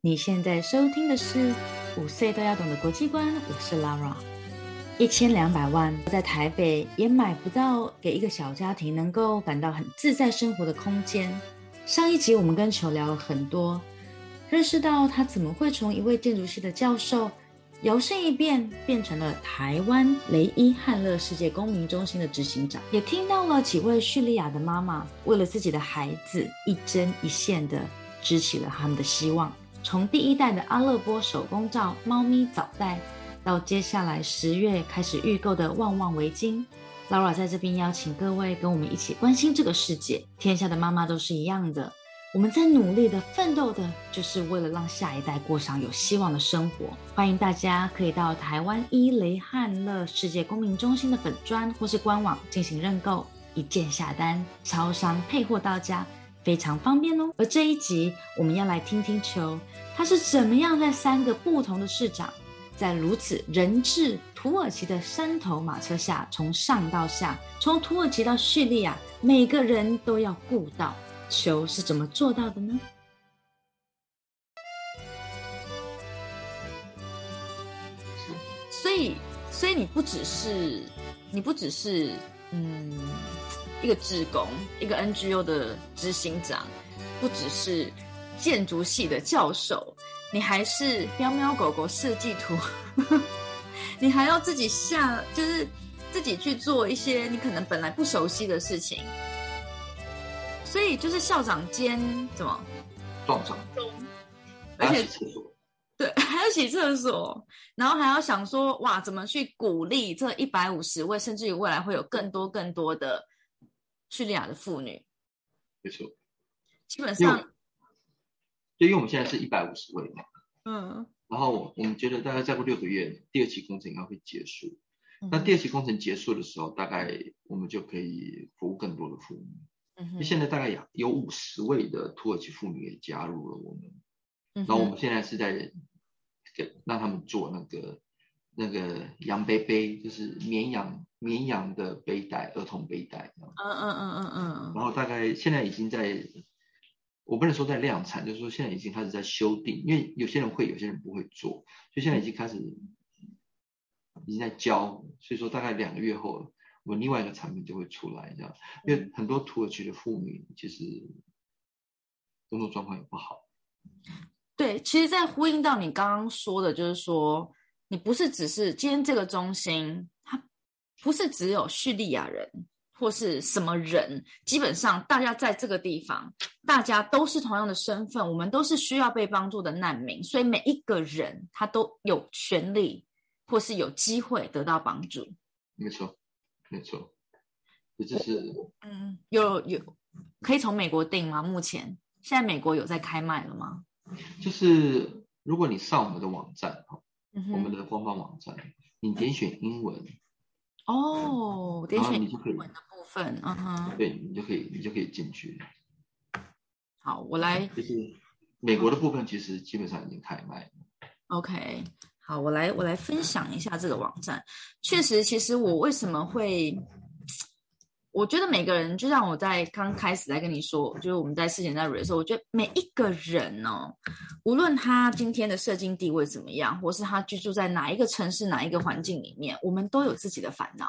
你现在收听的是《五岁都要懂的国际观》，我是 Lara。一千两百万在台北也买不到给一个小家庭能够感到很自在生活的空间。上一集我们跟球聊了很多，认识到他怎么会从一位建筑系的教授摇身一变变成了台湾雷伊汉勒世界公民中心的执行长，也听到了几位叙利亚的妈妈为了自己的孩子一针一线的支起了他们的希望。从第一代的阿勒波手工皂猫咪早袋，到接下来十月开始预购的旺旺围巾，Laura 在这边邀请各位跟我们一起关心这个世界。天下的妈妈都是一样的，我们在努力的奋斗的，就是为了让下一代过上有希望的生活。欢迎大家可以到台湾伊雷汉乐世界公民中心的粉砖或是官网进行认购，一键下单，超商配货到家。非常方便哦。而这一集我们要来听听球，他是怎么样在三个不同的市长，在如此人质土耳其的山头马车下，从上到下，从土耳其到叙利亚，每个人都要顾到。球是怎么做到的呢？所以，所以你不只是，你不只是，嗯。一个职工，一个 NGO 的执行长，不只是建筑系的教授，你还是喵喵狗狗设计图，你还要自己下，就是自己去做一些你可能本来不熟悉的事情。所以就是校长兼怎么撞钟，而且对还要洗 厕所，然后还要想说哇，怎么去鼓励这一百五十位，甚至于未来会有更多更多的。叙利亚的妇女，没错，基本上，就因为我们现在是一百五十位嘛，嗯，然后我们觉得大概再过六个月，第二期工程应该会结束。那第二期工程结束的时候，大概我们就可以服务更多的妇女。嗯现在大概有有五十位的土耳其妇女也加入了我们，然后我们现在是在给让他们做那个。那个羊背背就是绵羊绵羊的背带，儿童背带。嗯嗯嗯嗯嗯。然后大概现在已经在，我不能说在量产，就是说现在已经开始在修订，因为有些人会，有些人不会做，所以现在已经开始已经在教，所以说大概两个月后，我们另外一个产品就会出来，这样。因为很多土耳其的妇女其实工作状况也不好。对，其实，在呼应到你刚刚说的，就是说。你不是只是今天这个中心，它不是只有叙利亚人或是什么人，基本上大家在这个地方，大家都是同样的身份，我们都是需要被帮助的难民，所以每一个人他都有权利或是有机会得到帮助。没错，没错，这是嗯，有有可以从美国订吗？目前现在美国有在开卖了吗？就是如果你上我们的网站哈。我们的官方网站，你点选英文哦，点选英文的部分，嗯哼，对你就可以，你就可以进去。好，我来，就是美国的部分，其实基本上已经开卖了。OK，好，我来，我来分享一下这个网站。确实，其实我为什么会。我觉得每个人，就像我在刚开始在跟你说，就是我们在事前在 re 的时候，我觉得每一个人哦，无论他今天的社经地位怎么样，或是他居住在哪一个城市、哪一个环境里面，我们都有自己的烦恼，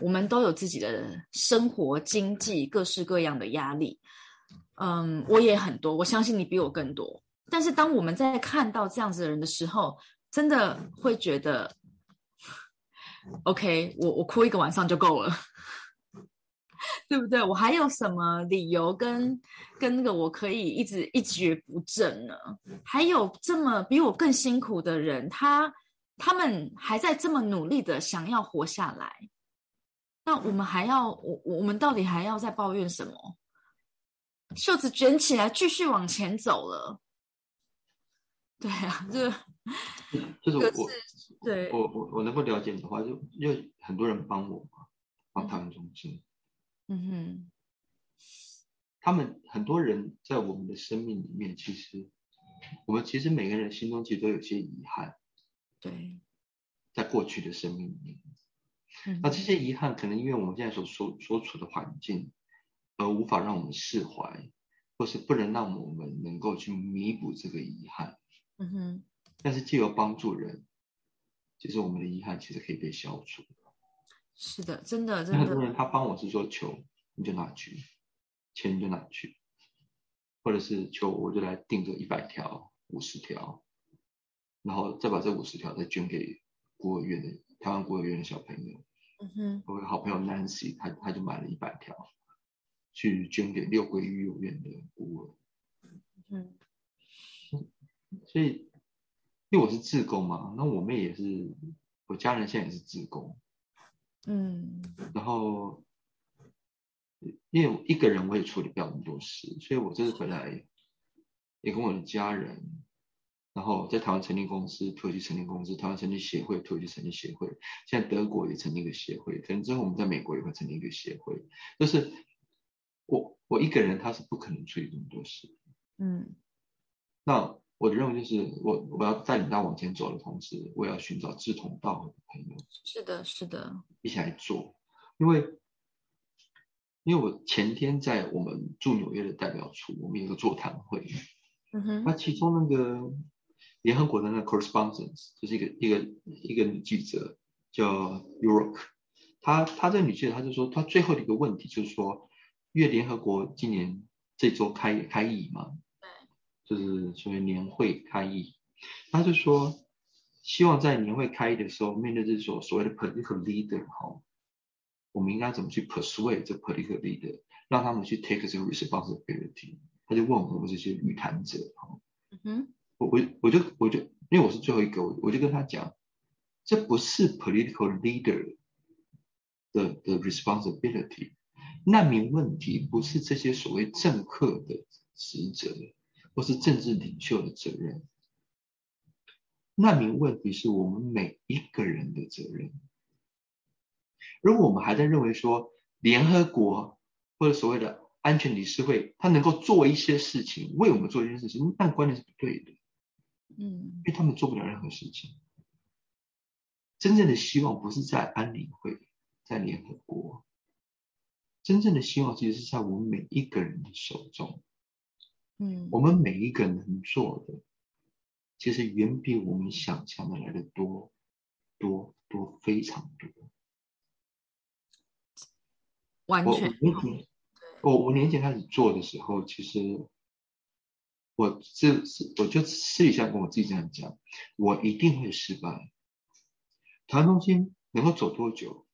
我们都有自己的生活、经济各式各样的压力。嗯，我也很多，我相信你比我更多。但是当我们在看到这样子的人的时候，真的会觉得，OK，我我哭一个晚上就够了。对不对？我还有什么理由跟跟那个我可以一直一蹶不振呢？还有这么比我更辛苦的人，他他们还在这么努力的想要活下来，那我们还要我我们到底还要再抱怨什么？袖子卷起来继续往前走了。对啊，这就是我对我我我能够了解你的话，就因为很多人帮我嘛，帮他们中心。嗯哼，他们很多人在我们的生命里面，其实我们其实每个人心中其实都有些遗憾。对，在过去的生命里面，那这些遗憾可能因为我们现在所所所处的环境，而无法让我们释怀，或是不能让我们能够去弥补这个遗憾。嗯哼但是借由帮助人，其实我们的遗憾其实可以被消除。是的，真的，真的。很多人他帮我是说求你就拿去，钱你就拿去，或者是求我就来订个一百条、五十条，然后再把这五十条再捐给孤儿院的台湾孤儿院的小朋友。嗯哼，我好朋友 Nancy，他他就买了一百条，去捐给六龟育幼院的孤儿。嗯，所以因为我是自工嘛，那我妹也是，我家人现在也是自工。嗯，然后因为我一个人我也处理不了那么多事，所以我这次回来也跟我的家人，然后在台湾成立公司，土耳其成立公司，台湾成立协会，土耳其成立协会，现在德国也成立一个协会，可能之后我们在美国也会成立一个协会。就是我我一个人他是不可能处理这么多事，嗯，那。我的任务就是，我我要带领他往前走的同时，我要寻找志同道合的朋友。是的，是的，一起来做。因为，因为我前天在我们驻纽约的代表处，我们有个座谈会。嗯哼。那其中那个联合国的那个 correspondence，就是一个一个一个女记者叫 Urok，她她这个女记者，她就说，她最后的一个问题就是说，因为联合国今年这周开开议嘛。就是所谓年会开议，他就说，希望在年会开议的时候，面对这所所谓的 political leader 哈，我们应该怎么去 persuade 这 political leader，让他们去 take 这个 responsibility。他就问我们这些语谈者哈，嗯，我我我就我就因为我是最后一个，我我就跟他讲，这不是 political leader 的的 responsibility，难民问题不是这些所谓政客的职责。或是政治领袖的责任，难民问题是我们每一个人的责任。如果我们还在认为说联合国或者所谓的安全理事会，他能够做一些事情，为我们做一件事情，那观念是不对的。嗯，因为他们做不了任何事情。真正的希望不是在安理会，在联合国，真正的希望其实是在我们每一个人的手中。嗯，我们每一个人能做的，其实远比我们想象的来的多，多多非常多。完全。我五年前开始做的时候，其实我这是，我就私底下跟我自己这样讲，我一定会失败。台湾中心能够走多久？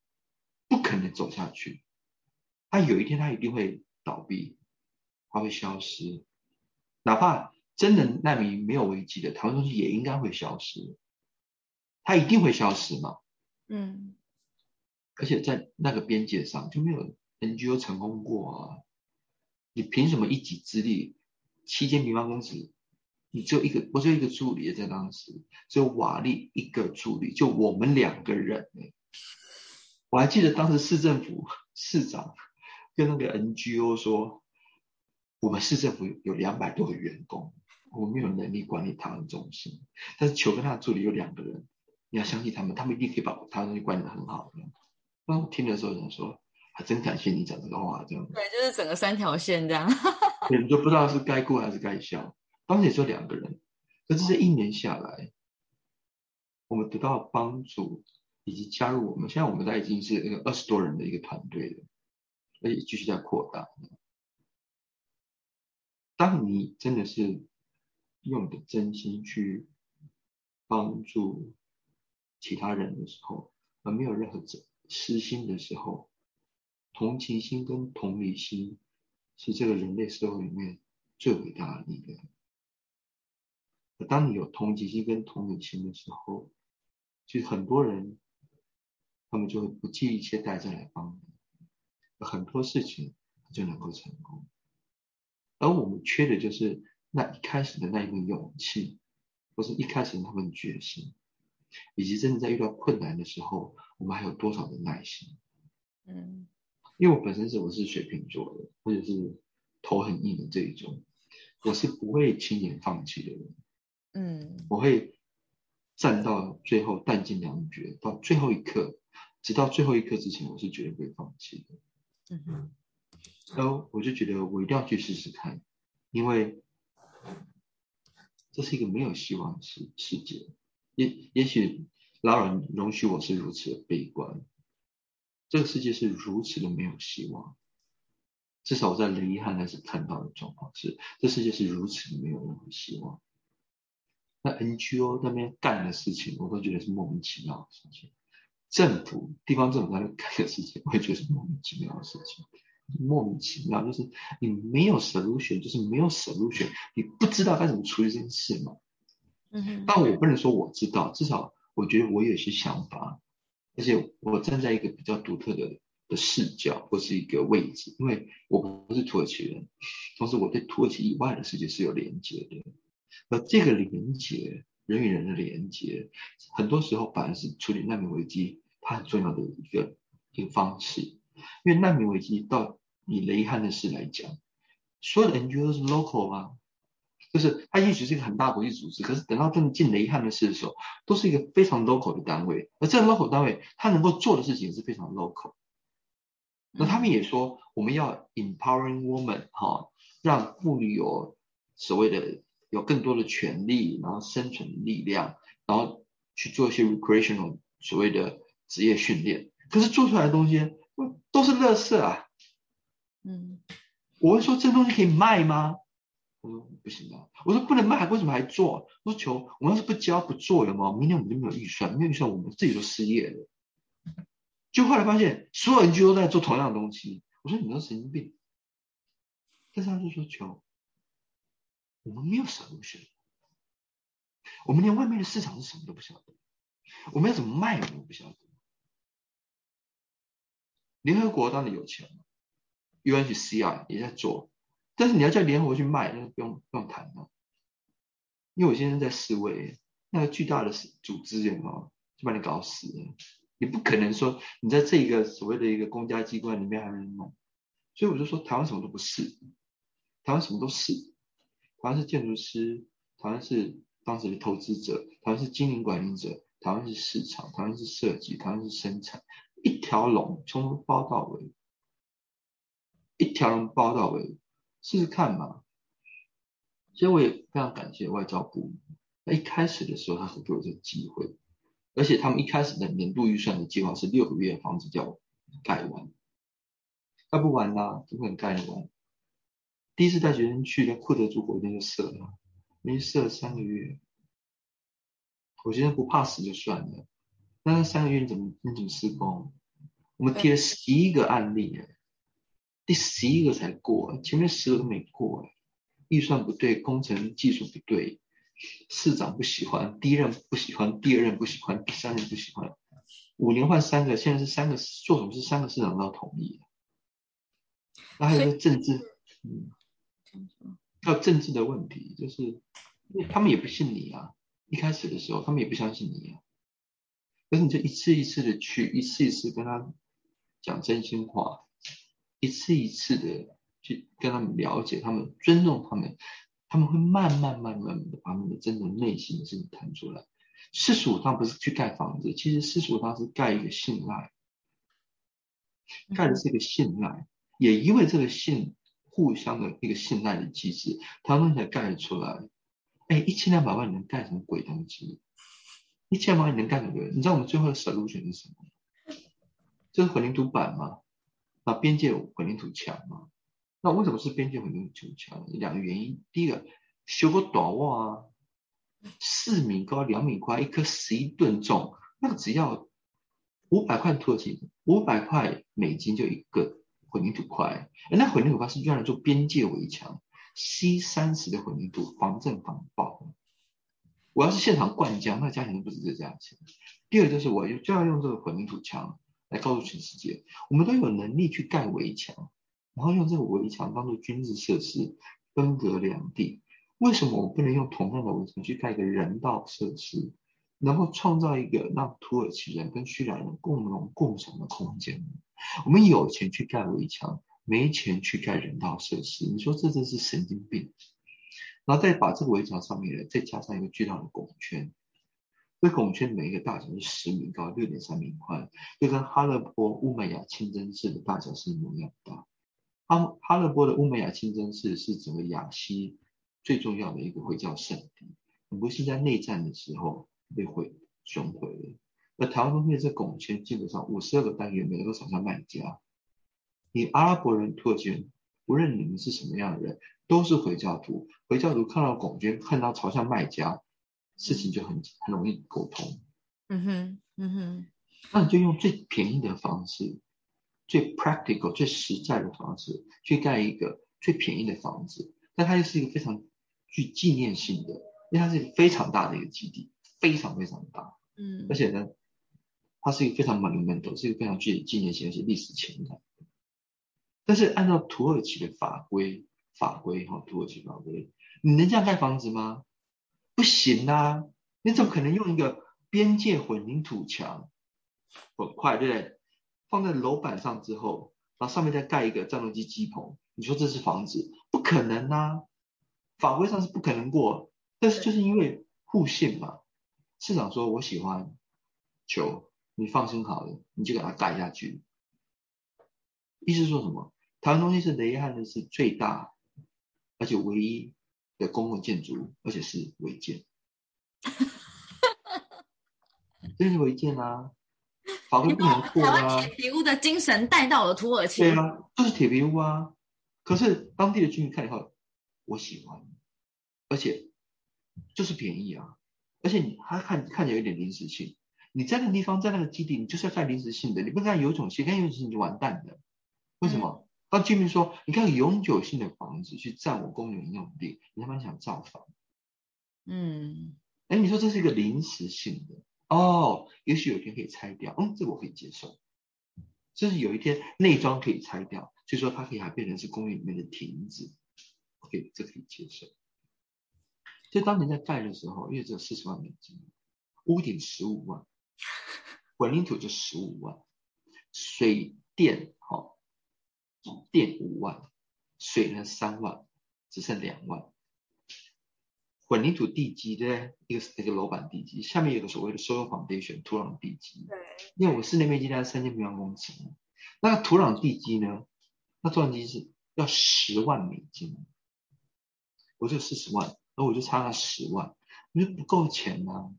不可能走下去。他有一天，他一定会倒闭，他会消失。哪怕真的难民没有危机的，台湾东西也应该会消失，它一定会消失嘛？嗯，而且在那个边界上就没有 NGO 成功过啊！你凭什么一己之力，七千平方公尺，你只有一个，我只有一个助理在当时，只有瓦力一个助理，就我们两个人我还记得当时市政府 市长跟那个 NGO 说。我们市政府有两百多个员工，我没有能力管理台湾中心。但是球跟他的助理有两个人，你要相信他们，他们一定可以把台湾中心管理的很好的。那我听的时候想说，还真感谢你讲这个话，这样。对，就是整个三条线这样。你就不知道是该哭还是该笑。当时也就两个人，可是这一年下来，我们得到帮助以及加入我们，现在我们在已经是那个二十多人的一个团队了，而且继续在扩大。当你真的是用你的真心去帮助其他人的时候，而没有任何私心的时候，同情心跟同理心是这个人类社会里面最伟大的力量。当你有同情心跟同理心的时候，其实很多人他们就会不计一切代价来帮你，很多事情就能够成功。而我们缺的就是那一开始的那一份勇气，或是一开始的那份决心，以及真的在遇到困难的时候，我们还有多少的耐心？嗯，因为我本身是我是水瓶座的，或者是头很硬的这一种，我是不会轻言放弃的人。嗯，我会站到最后，弹尽粮绝，到最后一刻，直到最后一刻之前，我是绝对不会放弃的。嗯哼。然后我就觉得我一定要去试试看，因为这是一个没有希望的世世界。也也许老人容许我是如此的悲观，这个世界是如此的没有希望。至少我在雷伊汉那时看到的状况是，这世界是如此的没有任何希望。那 NGO 那边干的事情，我都觉得是莫名其妙的事情。政府、地方政府那边干的事情，我也觉得是莫名其妙的事情。莫名其妙，就是你没有 solution，就是没有 solution，你不知道该怎么处理这件事嘛。嗯哼。但我不能说我知道，至少我觉得我有一些想法，而且我站在一个比较独特的的视角或是一个位置，因为我不是土耳其人，同时我对土耳其以外的世界是有连接的。那这个连接，人与人的连接，很多时候反而是处理难民危机它很重要的一个一个方式。因为难民危机到以雷汉的事来讲，所有的 NGO 都是 local 啊，就是它也许是一个很大国际组织，可是等到真的进雷汉的事的时候，都是一个非常 local 的单位，而这个 local 单位它能够做的事情是非常 local。那他们也说，我们要 empowering woman 哈，让妇女有所谓的有更多的权利，然后生存力量，然后去做一些 recreational 所谓的职业训练，可是做出来的东西。都是乐色啊！嗯，我会说这东西可以卖吗？我说不行啊！我说不能卖，为什么还做？我说求我们要是不交不做有吗？明年我们就没有预算，没有预算我们自己都失业了。就后来发现所有人就都在做同样的东西。我说你们神经病！但是他就说求我们没有什么选，我们连外面的市场是什么都不晓得，我们要怎么卖我们都不晓得。联合国当然有钱了，UNHCR 也在做，但是你要叫联合国去卖，那不用不用谈了。因为我现在在示威，那个巨大的组织，有没有就把你搞死了？你不可能说你在这一个所谓的一个公家机关里面还能弄，所以我就说台湾什么都不是，台湾什么都是，台湾是建筑师，台湾是当时的投资者，台湾是经营管理者，台湾是市场，台湾是设计，台湾是生产。一条龙从头包到尾，一条龙包到尾，试试看嘛。所以我也非常感谢外交部，那一开始的时候他给我这个机会，而且他们一开始的年度预算的计划是六个月房子叫盖完，盖不完啦，怎么可能盖完？第一次带学生去，连库德族火箭就射了，没射了三个月，我觉得不怕死就算了。那三个月你怎么你怎么施工？我们贴了十一个案例，第十一个才过，前面十个都没过，预算不对，工程技术不对，市长不喜欢，第一任不喜欢，第二任不喜欢，第三任不喜欢，五年换三个，现在是三个做什么事三个市长都要同意。那还有个政治，嗯，还有政治的问题，就是因为他们也不信你啊，一开始的时候他们也不相信你啊。可是你就一次一次的去，一次一次跟他讲真心话，一次一次的去跟他们了解他们，尊重他们，他们会慢慢慢慢的把你的真正内心的事情谈出来。四十五趟不是去盖房子，其实四十五趟是盖一个信赖，盖的是一个信赖，也因为这个信互相的一个信赖的机制，他们才盖出来。哎，一千两百万能盖什么鬼东西？一千万你能干什么？你知道我们最后的 solution 是什么？就是混凝土板吗？那，边界混凝土墙吗？那为什么是边界混凝土墙？两个原因。第一个，修个短袜啊，四米高，两米宽，一颗十一吨重，那个只要五百块土耳其，五百块美金就一个混凝土块。那混凝土块是用来做边界围墙，C 三十的混凝土，防震防爆。我要是现场灌浆，那价钱都不止这价钱。第二就是，我就要用这个混凝土墙来告诉全世界，我们都有能力去盖围墙，然后用这个围墙当做军事设施，分隔两地。为什么我不能用同样的围墙去盖一个人道设施，然后创造一个让土耳其人跟叙利亚人共荣共享的空间？我们有钱去盖围墙，没钱去盖人道设施，你说这真是神经病！然后再把这个围墙上面呢，再加上一个巨大的拱圈，这拱圈每一个大小是十米高，六点三米宽，就跟哈勒波乌梅雅清真寺的大小是一模一样大。哈哈勒波的乌梅雅清真寺是整个亚西最重要的一个回教圣地，很不幸在内战的时候被毁损毁了。而台湾中心的这拱圈基本上五十二个单元，每个都朝向卖家。你阿拉伯人、土耳其人，无论你们是什么样的人，都是回教徒。回教徒看到拱圈，看到朝向卖家，事情就很很容易沟通。嗯哼，嗯哼，那你就用最便宜的方式，最 practical、最实在的方式去盖一个最便宜的房子。但它又是一个非常具纪念性的，因为它是一个非常大的一个基地，非常非常大。嗯，而且呢，它是一个非常 monumental，是一个非常具有纪念性而且历史情感。但是按照土耳其的法规，法规哈，土耳其法规，你能这样盖房子吗？不行啊！你怎么可能用一个？边界混凝土墙，很快，对不对？放在楼板上之后，然后上面再盖一个战斗机机棚，你说这是房子？不可能啊！法规上是不可能过，但是就是因为互信嘛。市长说我喜欢球，你放心好了，你就给他盖下去。意思说什么？台湾中心是雷汉的是最大而且唯一的公共建筑，而且是违建。这是违建啊，法规不能破啊。铁皮屋的精神带到了土耳其。对啊，就是铁皮屋啊。可是当地的居民看以后，我喜欢，而且就是便宜啊，而且你还看看起来有点临时性。你在那个地方，在那个基地，你就是要盖临时性的，你不干有种性，干有种性你就完蛋了。为什么？当居民说，你看永久性的房子去占我公园用地，你他妈想造房？嗯，哎，你说这是一个临时性的。哦，也许有一天可以拆掉，嗯，这我可以接受。就是有一天内装可以拆掉，所以说它可以还变成是公园里面的亭子，OK，这可以接受。就当年在盖的时候，因为只有四十万美金，屋顶十五万，混凝土就十五万，水电好，电五万，水呢三万，只剩两万。混凝土地基对不对？一个一个楼板地基，下面有个所谓的 soil foundation 土壤地基。对。因为我室内面积大概三千平方公尺，那土壤地基呢？那土壤地基是要十万美金，我就四十万，那我就差那十万，那就不够钱呐。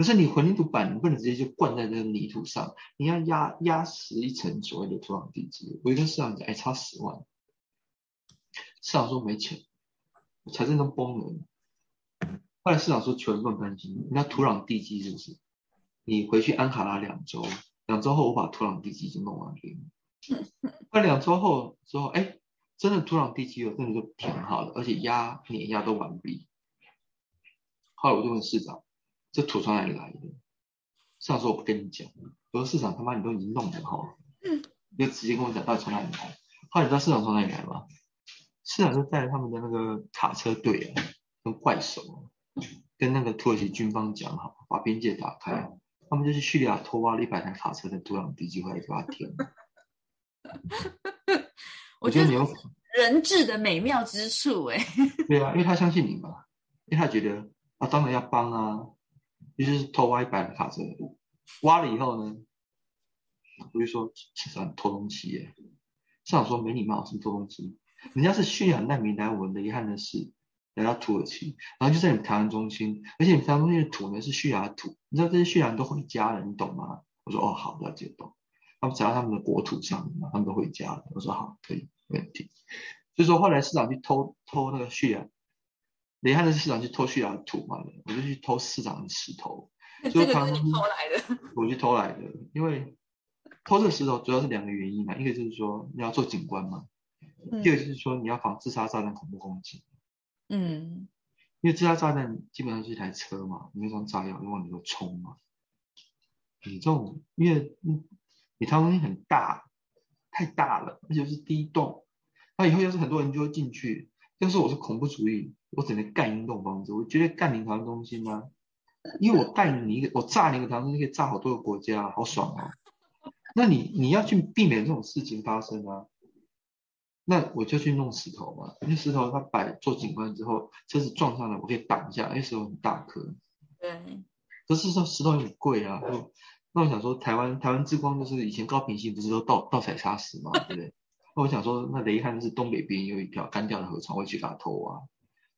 可是你混凝土板，你不能直接就灌在那个泥土上，你要压压实一层所谓的土壤地基。我一跟市长讲，哎，差十万。市长说没钱，财政都崩了。后来市长说：“求人不用担心，那土壤地基是不是？你回去安卡拉两周，两周后我把土壤地基就弄完给你。那两周后之后，哎，真的土壤地基我，真的就填好了，而且压碾压都完毕。后来我就问市长，这土从哪里来的？市长说我不跟你讲。我说市长他妈你都已经弄了你，就直接跟我讲到底从哪里来。后来你知道市长从哪里来吗？市长就带着他们的那个卡车队啊，跟怪手。”跟那个土耳其军方讲好，把边界打开，他们就去叙利亚偷挖了一百台卡车在土壤地基回来给他填。我觉得你有人质的美妙之处，哎。对啊，因为他相信你嘛，因为他觉得啊，当然要帮啊，就是偷挖一百台卡车，挖了以后呢，我就说市长偷东西耶，市长说没礼貌，什么偷东西，人家是叙利亚难民来我们的遗憾的是。来到土耳其，然后就在你们台湾中心，而且你们台湾中心的土呢是叙利亚土，你知道这些叙利亚人都回家了，你懂吗？我说哦好，了解懂。他们只要他们的国土上嘛，他们都回家了。我说好，可以，没问题。所以说后来市长去偷偷那个叙利亚，雷汉的市长去偷叙利亚的土嘛，我就去偷市长的石头。这个是你偷来的？我去偷来的，因为偷这个石头主要是两个原因嘛，一个就是说你要做景观嘛，第二个就是说你要防自杀炸弹、恐怖攻击。嗯，因为自杀炸弹基本上是一台车嘛，你那装炸药，你往里头冲嘛。你这种，因为你台东西很大，太大了，而且是第一栋，那以后要是很多人就会进去。要是我是恐怖主义，我只能干一栋房子，我绝对干你台湾中心啊！因为我干你一个，我炸你一个台湾中心可以炸好多个国家，好爽啊！那你你要去避免这种事情发生啊。那我就去弄石头嘛，因为石头它摆做景观之后，车子撞上来，我可以挡一下，因为石头很大颗。对。可是说石头很贵啊，那我想说，台湾台湾之光就是以前高平溪不是都盗盗采砂石嘛，对不对？那我想说，那雷汉是东北边有一条干掉的河床，我去给他偷挖。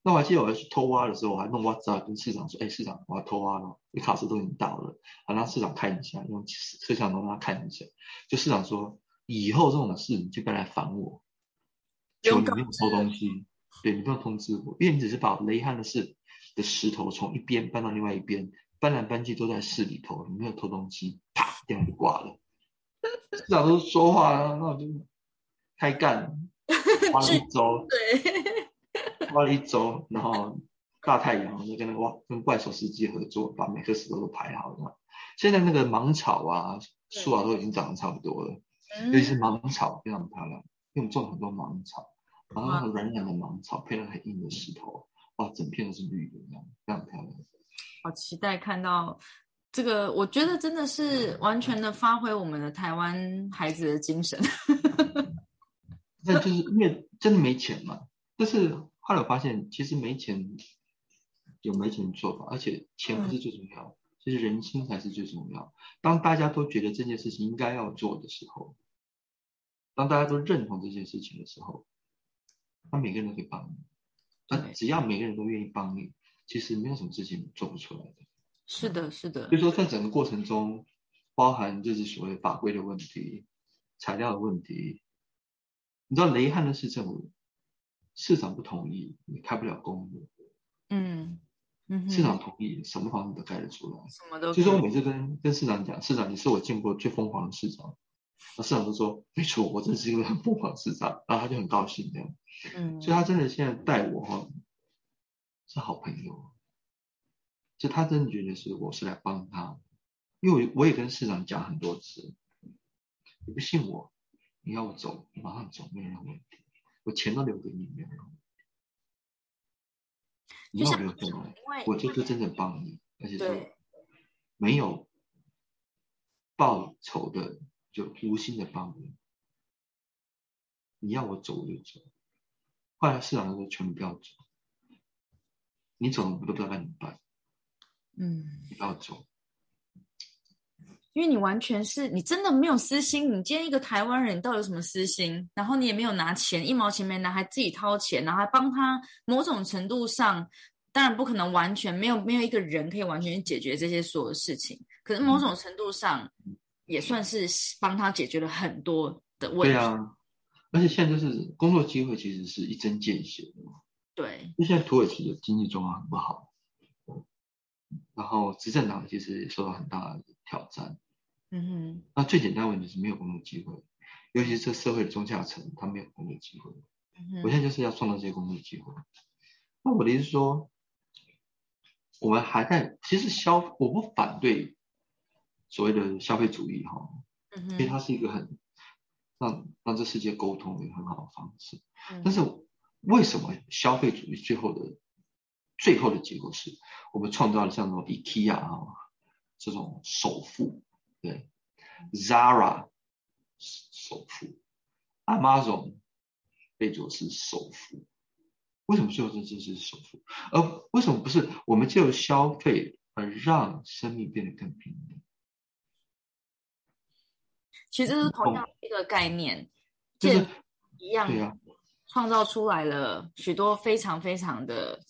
那我还记得我要去偷挖的时候，我还弄挖资料跟市长说：“哎，市长，我要偷挖了，你卡车都已经到了，好让市长看一下，用摄像头让他看一下。”就市长说：“以后这种事你就别来烦我，求你不用偷东西，对你不用通知我，因为你只是把雷汉的事的石头从一边搬到另外一边，搬来搬去都在市里头，你没有偷东西，啪，电话就挂了。市长都说话了，那我就开干，花了一周。”对。花了一周，然后大太阳就跟那个哇，跟怪兽司机合作，把每个石头都排好了。现在那个芒草啊、树啊都已经长得差不多了，尤其是芒草非常漂亮，因为我们种了很多芒草，然后软软的芒草配了很硬的石头，哇，整片都是绿的，这样非常漂亮。好期待看到这个，我觉得真的是完全的发挥我们的台湾孩子的精神。那就是因为真的没钱嘛，但是。后来我发现，其实没钱有没钱的做法，而且钱不是最重要，其实人心才是最重要。当大家都觉得这件事情应该要做的时候，当大家都认同这件事情的时候，那每个人都可以帮你。那只要每个人都愿意帮你，其实没有什么事情做不出来的。是的，是的。所以说，在整个过程中，包含就是所谓法规的问题、材料的问题，你知道雷汉的市政府。市长不同意，你开不了公路。嗯嗯，市长同意，什么房子都盖得出来。什么都。所以说我每次跟跟市长讲，市长你是我见过最疯狂的市长。那市长都说没错，我真是一个很疯狂的市长。然后他就很高兴这样。嗯。所以他真的现在带我哈是好朋友。就他真的觉得是我是来帮他，因为我也跟市长讲很多次，你不信我，你要我走，马上走，没有任何问题。我钱都留给你，没有问题。你要留给我，我就是真的帮你，而且是没有报酬的，就无心的帮你。你要我走我就走。后来市长说全部不要走，你走我都不知道该怎么办。嗯，你不要走。因为你完全是你真的没有私心，你今天一个台湾人，你到底有什么私心？然后你也没有拿钱，一毛钱没拿，还自己掏钱，然后还帮他。某种程度上，当然不可能完全没有没有一个人可以完全解决这些所有事情。可是某种程度上，也算是帮他解决了很多的问题。对啊，而且现在就是工作机会其实是一针见血的嘛。对，因为现在土耳其的经济状况很不好。然后执政党其实也受到很大的挑战，嗯哼。那最简单问题是没有工作机会，尤其是这社会的中下层，他没有工作机会。我现在就是要创造这些工作机会。那我的意思说，我们还在其实消，我不反对所谓的消费主义哈，因为它是一个很让让这世界沟通的一个很好的方式。但是为什么消费主义最后的？最后的结果是我们创造了像那种 IKEA 啊这种首富，对，Zara 首富，Amazon 被做是首富，为什么最后这这是首富？而为什么不是我们借由消费而让生命变得更平等？其实是同样一个概念，就是一样，创造出来了许多非常非常的。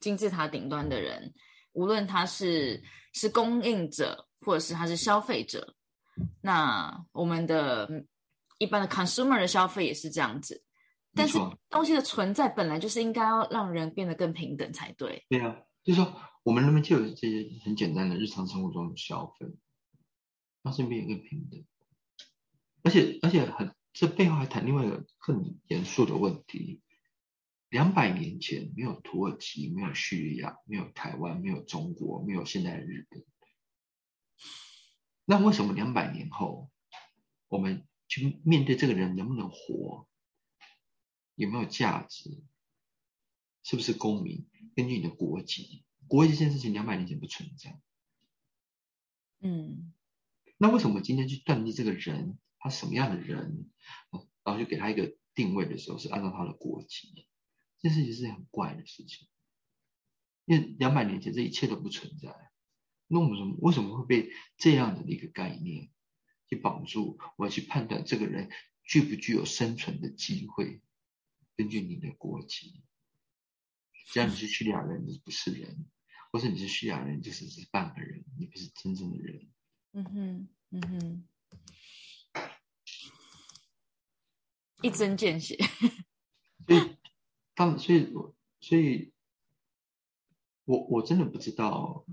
金字塔顶端的人，无论他是是供应者，或者是他是消费者，那我们的一般的 consumer 的消费也是这样子。但是东西的存在本来就是应该要让人变得更平等才对。对啊，就是说我们能不能就有这些很简单的日常生活中的消费，让身边更平等？而且而且很，这背后还谈另外一个更严肃的问题。两百年前没有土耳其，没有叙利亚，没有台湾，没有中国，没有现在的日本。那为什么两百年后，我们去面对这个人能不能活，有没有价值，是不是公民？根据你的国籍，国籍这件事情两百年前不存在。嗯，那为什么今天去断定这个人他什么样的人，然后就给他一个定位的时候是按照他的国籍？这事情是很怪的事情，因为两百年前这一切都不存在，那我们为什么会被这样的一个概念去绑住？我要去判断这个人具不具有生存的机会？根据你的国籍，只要你是叙利亚人，你不是人；或是你是叙利亚人，就是是半个人，你不是真正的人。嗯哼，嗯哼，一针见血。所以，他们，所以，所以，我我真的不知道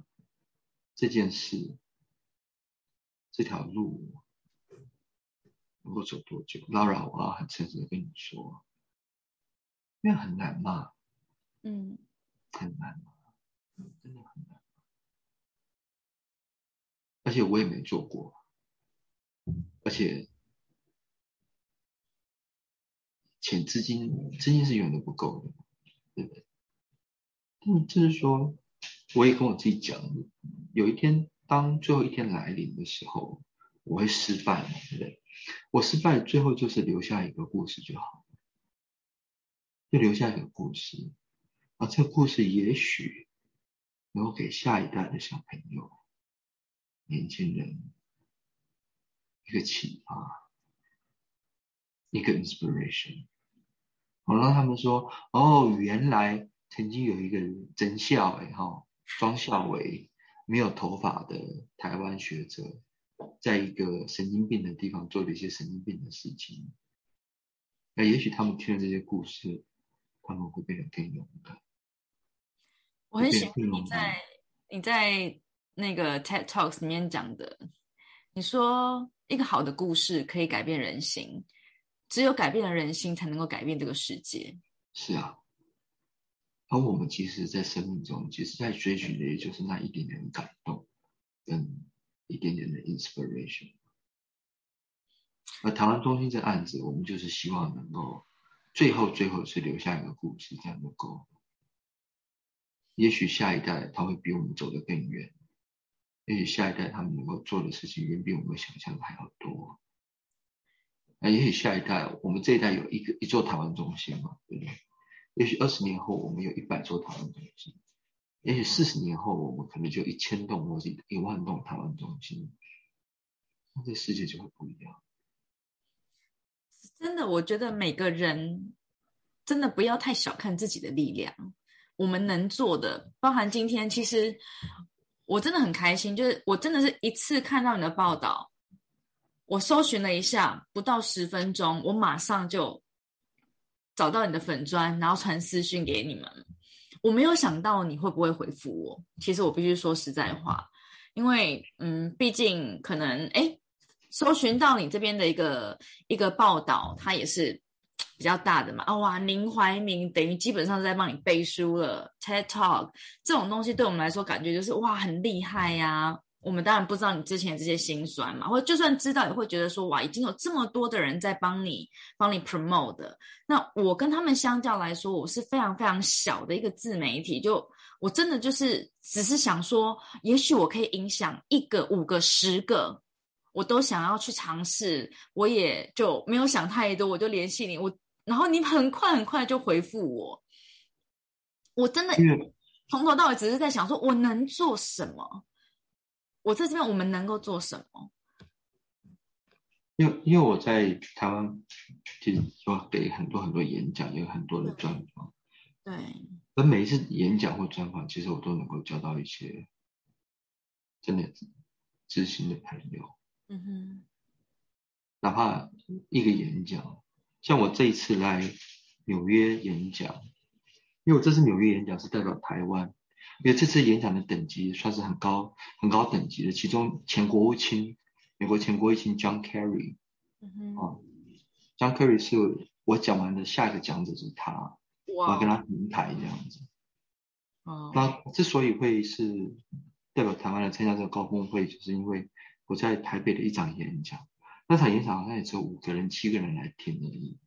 这件事，这条路能够走多久。Laura，我要很诚实的跟你说，因为很难嘛，嗯，很难，真的很难，而且我也没做过，而且。钱资金资金是永远都不够的，对不对？嗯，就是说，我也跟我自己讲，有一天当最后一天来临的时候，我会失败嘛，对不对？我失败最后就是留下一个故事就好，就留下一个故事，啊，这个故事也许能够给下一代的小朋友、年轻人一个启发，一个 inspiration。我让他们说：“哦，原来曾经有一个真孝哎哈，庄孝伟没有头发的台湾学者，在一个神经病的地方做了一些神经病的事情。那也许他们听了这些故事，他们会变得更勇敢。”我很喜欢你在你在那个 TED Talks 里面讲的，你说一个好的故事可以改变人心。只有改变了人心，才能够改变这个世界。是啊，而我们其实，在生命中，其实在追寻的，也就是那一点点的感动，跟一点点的 inspiration。而台湾中心这案子，我们就是希望能够最后最后是留下一个故事，这样就够。也许下一代他会比我们走得更远，也许下一代他们能够做的事情，远比我们想象的还要多。那也许下一代，我们这一代有一个一座台湾中心嘛，对不对？也许二十年后，我们有一百座台湾中心；也许四十年后，我们可能就一千栋或者一万栋台湾中心。那这世界就会不一样。真的，我觉得每个人真的不要太小看自己的力量。我们能做的，包含今天，其实我真的很开心，就是我真的是一次看到你的报道。我搜寻了一下，不到十分钟，我马上就找到你的粉砖，然后传私讯给你们。我没有想到你会不会回复我。其实我必须说实在话，因为嗯，毕竟可能哎，搜寻到你这边的一个一个报道，它也是比较大的嘛。啊哇，林怀民等于基本上在帮你背书了。TED Talk 这种东西对我们来说，感觉就是哇，很厉害呀。我们当然不知道你之前这些心酸嘛，或者就算知道，也会觉得说哇，已经有这么多的人在帮你帮你 promote 的。那我跟他们相较来说，我是非常非常小的一个自媒体，就我真的就是只是想说，也许我可以影响一个、五个、十个，我都想要去尝试。我也就没有想太多，我就联系你，我然后你很快很快就回复我。我真的从头到尾只是在想说，我能做什么。我在这边，我们能够做什么？因为因为我在台湾，其实说给很多很多演讲，有很多的专访。对。而每一次演讲或专访，其实我都能够交到一些真的知心的朋友。嗯哼。哪怕一个演讲，像我这一次来纽约演讲，因为我这次纽约演讲是代表台湾。因为这次演讲的等级算是很高、很高等级的，其中前国务卿、美国前国务卿 John Kerry，啊，John Kerry 是我讲完的下一个讲者是他，我要跟他同台这样子。哦，那之所以会是代表台湾来参加这个高峰会，就是因为我在台北的一场演讲，那场演讲好像也只有五个人、七个人来听而已，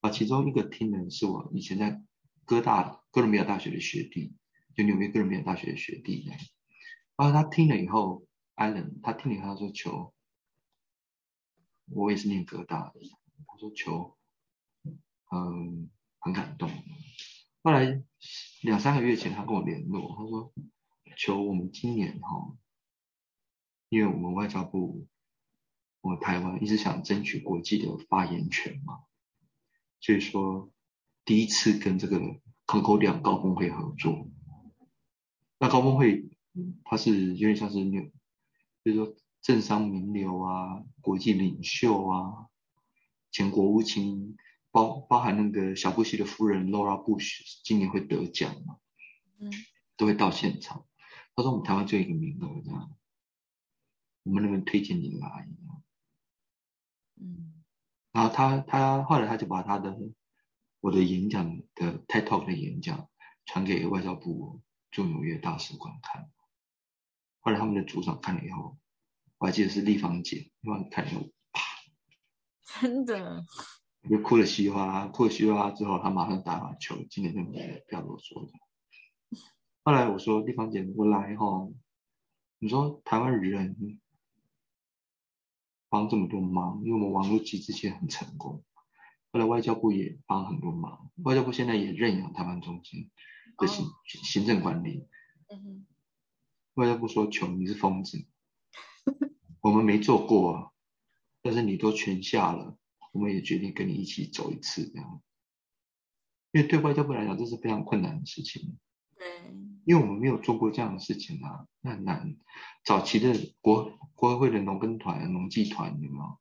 啊，其中一个听的是我以前在哥大哥伦比亚大学的学弟。就纽约哥伦比亚大学的学弟，然后他听了以后，艾伦他听了以后他说：“求，我也是念哥大的。”他说：“求，嗯，很感动。”后来两三个月前，他跟我联络，他说：“求我们今年哈，因为我们外交部，我们台湾一直想争取国际的发言权嘛，所以说第一次跟这个。”康口两高峰会合作。那高峰会它是有点像是那，比如说政商名流啊、国际领袖啊、前国务卿，包包含那个小布希的夫人 Laura Bush 今年会得奖嘛，嗯，都会到现场。他说我们台湾就一个名额这样，我们能不能推荐你来？嗯，然后他他后来他就把他的我的演讲的 TED Talk 的演讲传给外交部驻纽约大使馆看，后来他们的组长看了以后，我还记得是立方姐，立方看了以后，啪，真的，就哭了稀花，哭了稀花之后，他马上打完球，今年就没不要啰嗦了。后来我说立方姐，我来哈，你说台湾人。帮这么多忙，因为我们网络机制其实很成功。后来外交部也帮很多忙，外交部现在也认养台湾中心的行行政管理。嗯外交部说：“穷，你是疯子，我们没做过啊，但是你都全下了，我们也决定跟你一起走一次这样。因为对外交部来讲，这是非常困难的事情。对，因为我们没有做过这样的事情啊，那很难。早期的国国会的农耕团、农技团有没有？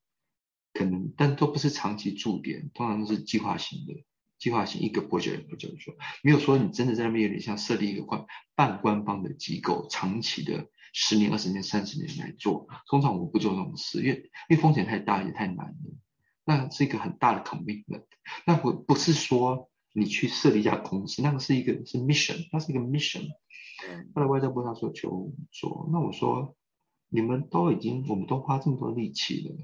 可能，但都不是长期驻点，通常都是计划型的，计划性一个 project project 说，没有说你真的在那边有点像设立一个官半官方的机构，长期的十年、二十年、三十年来做。通常我不做这种事，因为因为风险太大也太难了，那是一个很大的 commitment。那不不是说。你去设立一家公司，那个是一个是 mission，那是一个 mission。后来外交部他说求做，那我说你们都已经，我们都花这么多力气了，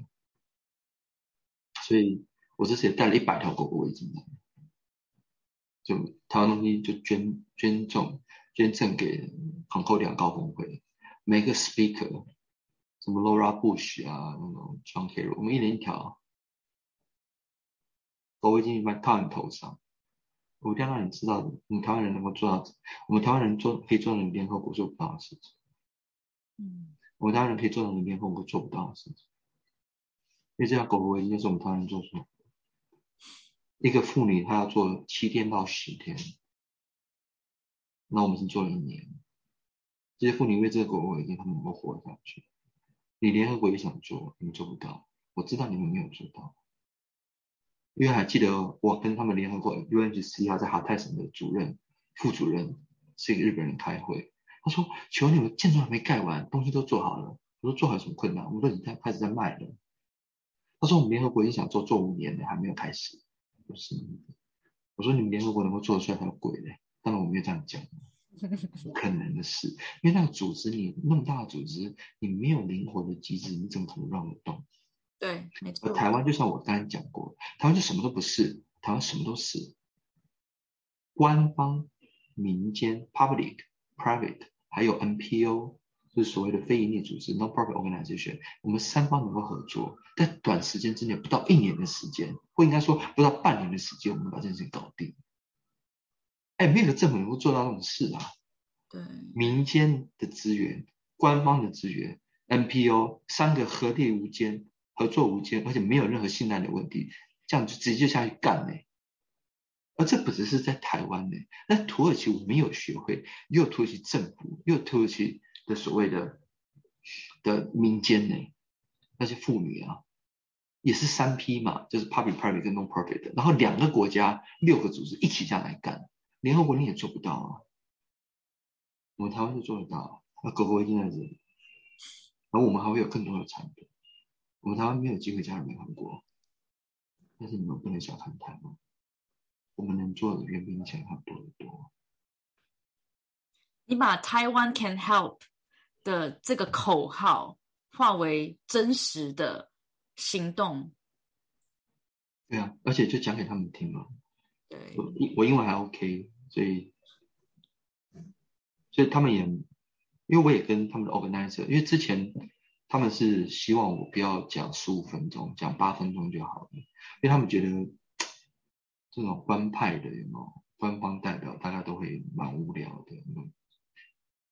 所以我这次也带了一百条狗狗围巾来，就台湾东西就捐捐赠捐赠给航空两高峰会，每个 speaker，什么 Laura Bush 啊，那种 John Kerry，我们一人一条狗围巾一般套你头上。我一定要让你知道，我们台湾人能够做到，我们台湾人做可以做到你联合国做不到的事情。嗯，我们台湾人可以做到你联合国做不到的事情。因为这条狗狗围巾就是我们台湾人做出来的。一个妇女她要做七天到十天，那我们是做了一年。这些妇女为这个狗狗围巾，她们能够活下去。你联合国也想做，你们做不到。我知道你们没有做到。因为还记得我跟他们联合国 u n g c r 在哈泰省的主任、副主任是一个日本人开会，他说：“求你们建筑还没盖完，东西都做好了。”我说：“做好有什么困难？我们都已经在开始在卖了。”他说：“我们联合国也想做做五年了，还没有开始。”不是，我说：“你们联合国能够做得出来才有鬼嘞！”当然我没有这样讲，不可能的事，因为那个组织你那么大的组织，你没有灵活的机制，你怎么可能让我动？对，没错。台湾就像我刚才讲过，台湾就什么都不是，台湾什么都是。官方、民间 （public、private） 还有 NPO，就是所谓的非营利组织 （non-profit organization），我们三方能够合作，在短时间之内，不到一年的时间，或应该说不到半年的时间，我们把这件事情搞定。哎，没有政府能够做到那种事啊。对，民间的资源、官方的资源、NPO 三个合力无间。合作无间，而且没有任何信赖的问题，这样就直接下去干呢。而这不只是在台湾呢，那土耳其我们有学会，也有土耳其政府，也有土耳其的所谓的的民间呢，那些妇女啊，也是三批嘛，就是 public private 跟 non profit 的，然后两个国家六个组织一起这样来干，联合国你也做不到啊，我们台湾就做得到，那狗狗一定在这里，然后我们还会有更多的产品。我们台湾没有机会加入联合国，但是你们不能小看台湾，我们能做的远比你想象多得多。你把 “Taiwan can help” 的这个口号化为真实的行动。对啊，而且就讲给他们听嘛。对，我我英文还 OK，所以所以他们也，因为我也跟他们的 organizer，因为之前。他们是希望我不要讲十五分钟，讲八分钟就好了，因为他们觉得这种官派的有没有官方代表，大家都会蛮无聊的，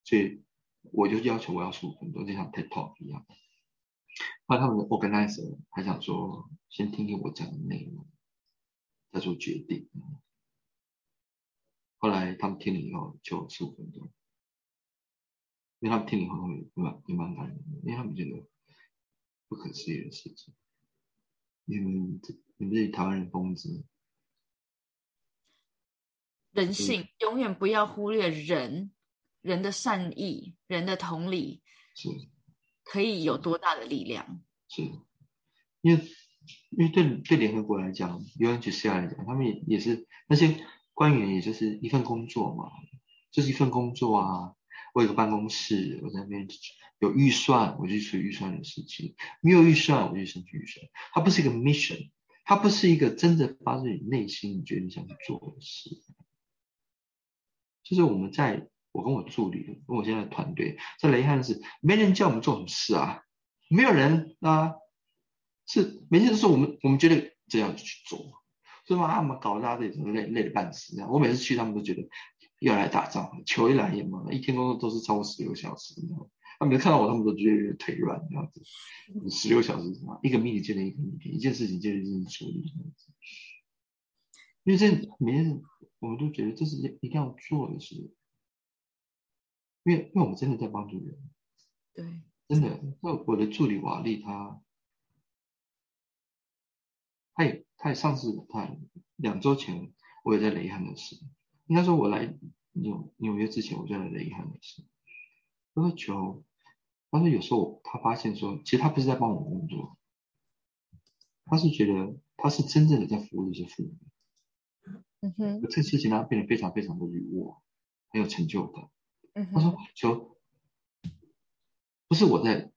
所以我就要求我要十五分钟，就像 TED Talk 一样。后来他们的 organizer 还想说，先听听我讲的内容，再做决定。后来他们听了以后就十五分钟，因为他们听了以后也蛮也蛮感人的，因为他们觉得不可思议的事情，你们这你们这台湾人疯子，人性永远不要忽略人，人的善意，人的同理是可以有多大的力量？是，因为因为对对联合国来讲，UNHCR 来讲，他们也也是那些。官员也就是一份工作嘛，就是一份工作啊。我有个办公室，我在那边有预算，我就处理预算的事情；没有预算，我就申请预算。它不是一个 mission，它不是一个真正发自你内心你觉得你想去做的事。就是我们在，我跟我助理，跟我现在的团队，在雷汉是没人叫我们做什么事啊，没有人啊，是每天都是我们，我们觉得这样去做。是吗？他们搞大队怎么累累的半死？这样，我每次去，他们都觉得要来打仗，球一来也嘛，一天工作都是超过十六小时，他们看到我，他们都觉得腿软这样子。十六小时什么？一个秘密接着一个秘密，一件事情接着一件处理。因为这每天我们都觉得这是一定要做的事，因为因为我们真的在帮助人。对，真的。那我的助理瓦利他，他也。他也上次他两周前我也在雷汉的事，应该说我来纽纽约之前我就在雷汉的事。他说求，他说有时候他发现说，其实他不是在帮我工作，他是觉得他是真正的在服务这些父母。嗯哼，这个事情他变得非常非常的愉悦，很有成就感。嗯他说求，不是我在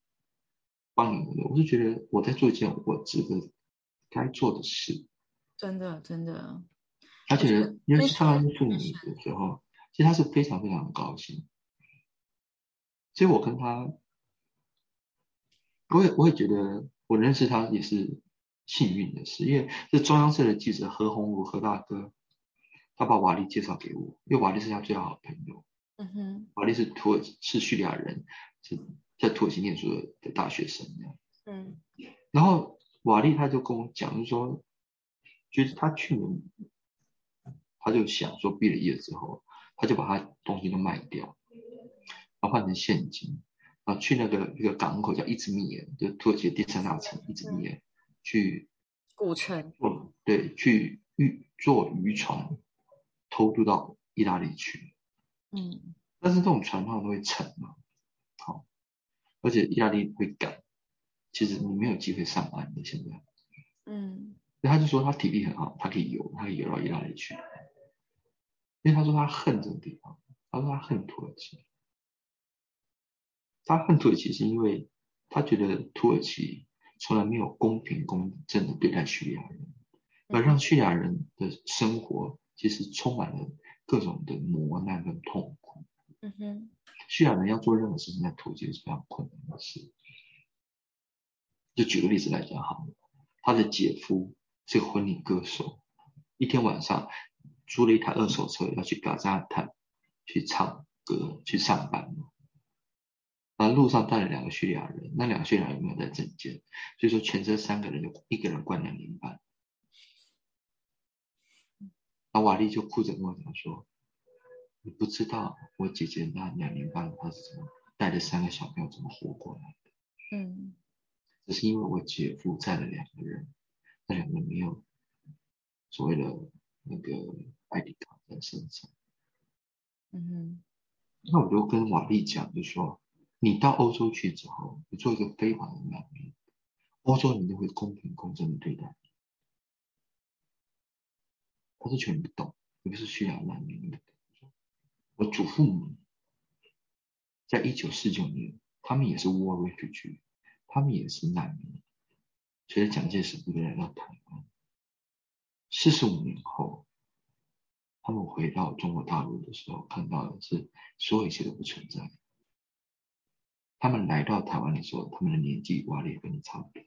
帮你们的，我是觉得我在做一件我值得。该做的事，真的真的，而且因为看到那父母的时候，其实他是非常非常的高兴。其实我跟他，我也我也觉得我认识他也是幸运的事，因为是中央社的记者何鸿儒何大哥，他把瓦力介绍给我，因为瓦力是他最好的朋友。嗯哼，瓦力是土耳其是叙利亚人，是在土耳其念书的的大学生。嗯，然后。瓦利他就跟我讲，就说，就是他去年，他就想说毕了业之后，他就把他东西都卖掉，然后换成现金，然后去那个一个港口叫伊兹密尔，就土耳其第三大城伊兹密尔，去。古城，嗯，对，去渔坐渔船偷渡到意大利去，嗯，但是这种船上都会沉嘛，好，而且意大利会赶。其实你没有机会上岸的，现在，嗯，那他就说他体力很好，他可以游，他可以游到意大利去，因为他说他恨这个地方，他说他恨土耳其，他恨土耳其是因为他觉得土耳其从来没有公平公正的对待叙利亚人，而让叙利亚人的生活其实充满了各种的磨难跟痛苦，嗯哼，叙利亚人要做任何事情在土耳其是非常困难的事。就举个例子来讲好了，他的姐夫是个婚礼歌手，一天晚上租了一台二手车要去嘎扎坦去唱歌去上班然后路上带了两个叙利亚人，那两个叙利亚人没有在证件，所以说全车三个人就一个人关两年半。那瓦利就哭着跟我讲说：“你不知道我姐姐那两年半她是怎么带着三个小朋友怎么活过来的。”嗯。只是因为我姐夫载了两个人，那两个人没有所谓的那个 ID 卡在身上。嗯哼，那我就跟瓦力讲，就说你到欧洲去之后，你做一个非法的难民，欧洲人就会公平公正的对待你。他是全不懂，你不是需要难民的。我祖父母在一九四九年，他们也是 war refugee。他们也是难民，随着蒋介石部队来到台湾，四十五年后，他们回到中国大陆的时候，看到的是所有一切都不存在。他们来到台湾的时候，他们的年纪瓦力跟你差不多。